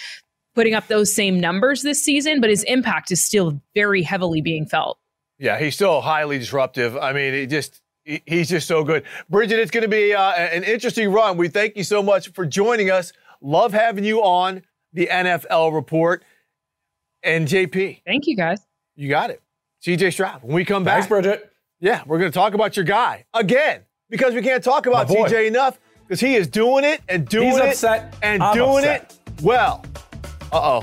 putting up those same numbers this season, but his impact is still very heavily being felt. Yeah, he's still highly disruptive. I mean, he just he's just so good. Bridget, it's going to be uh, an interesting run. We thank you so much for joining us. Love having you on the NFL report. And JP. Thank you, guys. You got it. CJ Stroud. When we come back. Thanks, Bridget. Yeah, we're going to talk about your guy again because we can't talk about CJ enough because he is doing it and doing He's it upset. and I'm doing upset. it well. Uh oh.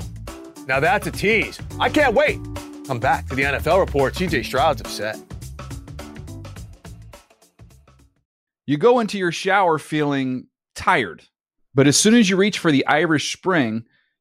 Now that's a tease. I can't wait. Come back to the NFL report. CJ Stroud's upset. You go into your shower feeling tired, but as soon as you reach for the Irish Spring,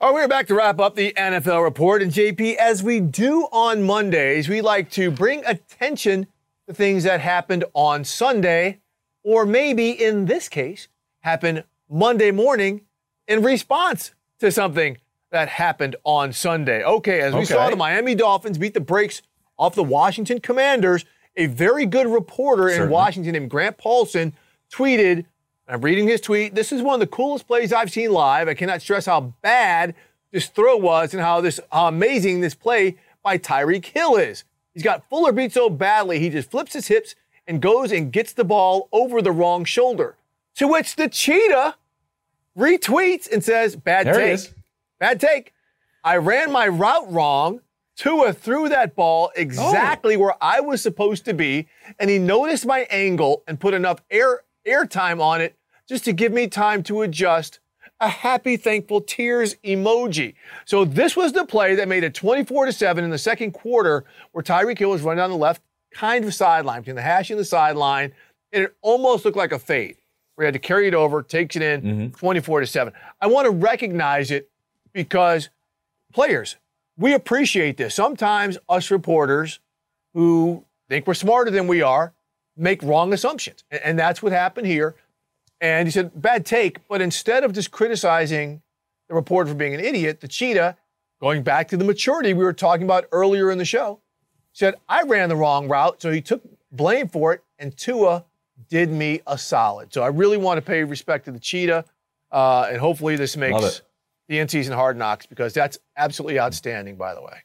All right, we're back to wrap up the NFL report. And JP, as we do on Mondays, we like to bring attention to things that happened on Sunday, or maybe in this case, happened Monday morning in response to something that happened on Sunday. Okay, as we okay. saw, the Miami Dolphins beat the brakes off the Washington Commanders. A very good reporter Certainly. in Washington named Grant Paulsen tweeted I'm reading his tweet. This is one of the coolest plays I've seen live. I cannot stress how bad this throw was and how this how amazing this play by Tyreek Hill is. He's got Fuller beat so badly, he just flips his hips and goes and gets the ball over the wrong shoulder. To which the cheetah retweets and says, Bad there take. Bad take. I ran my route wrong, Tua threw that ball oh. exactly oh. where I was supposed to be, and he noticed my angle and put enough air air time on it just to give me time to adjust. A happy, thankful tears emoji. So this was the play that made it 24 to 7 in the second quarter, where Tyreek Hill was running down the left, kind of sideline, between the hash and the sideline, and it almost looked like a fade. We had to carry it over, takes it in, mm-hmm. 24 to 7. I want to recognize it because players, we appreciate this. Sometimes us reporters who think we're smarter than we are make wrong assumptions. And that's what happened here. And he said, bad take. But instead of just criticizing the reporter for being an idiot, the cheetah, going back to the maturity we were talking about earlier in the show, said, I ran the wrong route. So he took blame for it. And Tua did me a solid. So I really want to pay respect to the cheetah. Uh, and hopefully this makes the in season hard knocks because that's absolutely outstanding, by the way.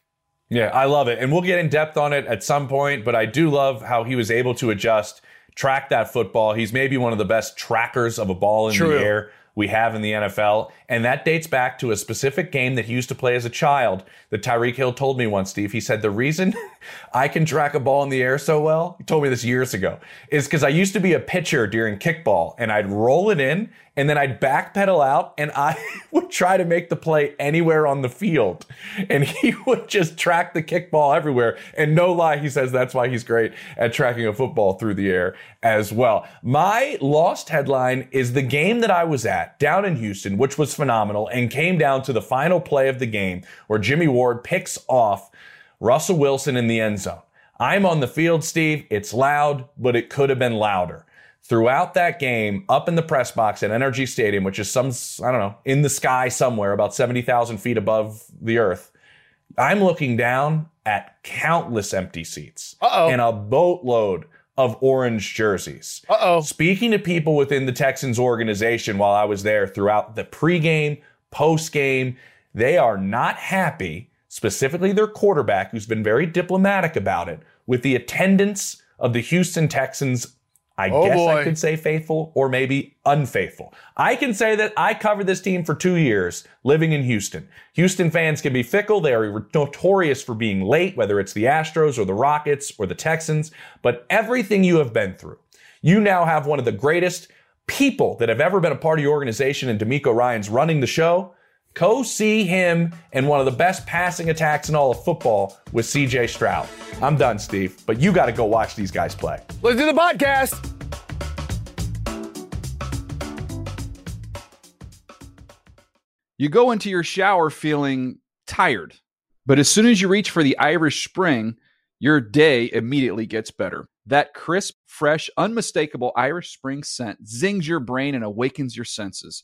Yeah, I love it. And we'll get in depth on it at some point, but I do love how he was able to adjust, track that football. He's maybe one of the best trackers of a ball in True. the air we have in the NFL. And that dates back to a specific game that he used to play as a child that Tyreek Hill told me once, Steve. He said, The reason I can track a ball in the air so well, he told me this years ago, is because I used to be a pitcher during kickball and I'd roll it in and then I'd backpedal out and I would try to make the play anywhere on the field. And he would just track the kickball everywhere. And no lie, he says that's why he's great at tracking a football through the air as well. My lost headline is the game that I was at down in Houston, which was phenomenal and came down to the final play of the game where Jimmy Ward picks off Russell Wilson in the end zone. I'm on the field, Steve. It's loud, but it could have been louder throughout that game up in the press box at NRG Stadium, which is some, I don't know, in the sky somewhere about 70,000 feet above the earth. I'm looking down at countless empty seats Uh-oh. and a boatload of orange jerseys. Uh-oh. Speaking to people within the Texans organization while I was there throughout the pregame, postgame, they are not happy, specifically their quarterback, who's been very diplomatic about it, with the attendance of the Houston Texans I oh guess boy. I could say faithful or maybe unfaithful. I can say that I covered this team for two years living in Houston. Houston fans can be fickle. They are notorious for being late, whether it's the Astros or the Rockets or the Texans. But everything you have been through, you now have one of the greatest people that have ever been a part of your organization and DeMeco Ryans running the show. Go see him and one of the best passing attacks in all of football with CJ Stroud. I'm done, Steve, but you got to go watch these guys play. Let's do the podcast. You go into your shower feeling tired, but as soon as you reach for the Irish Spring, your day immediately gets better. That crisp, fresh, unmistakable Irish Spring scent zings your brain and awakens your senses.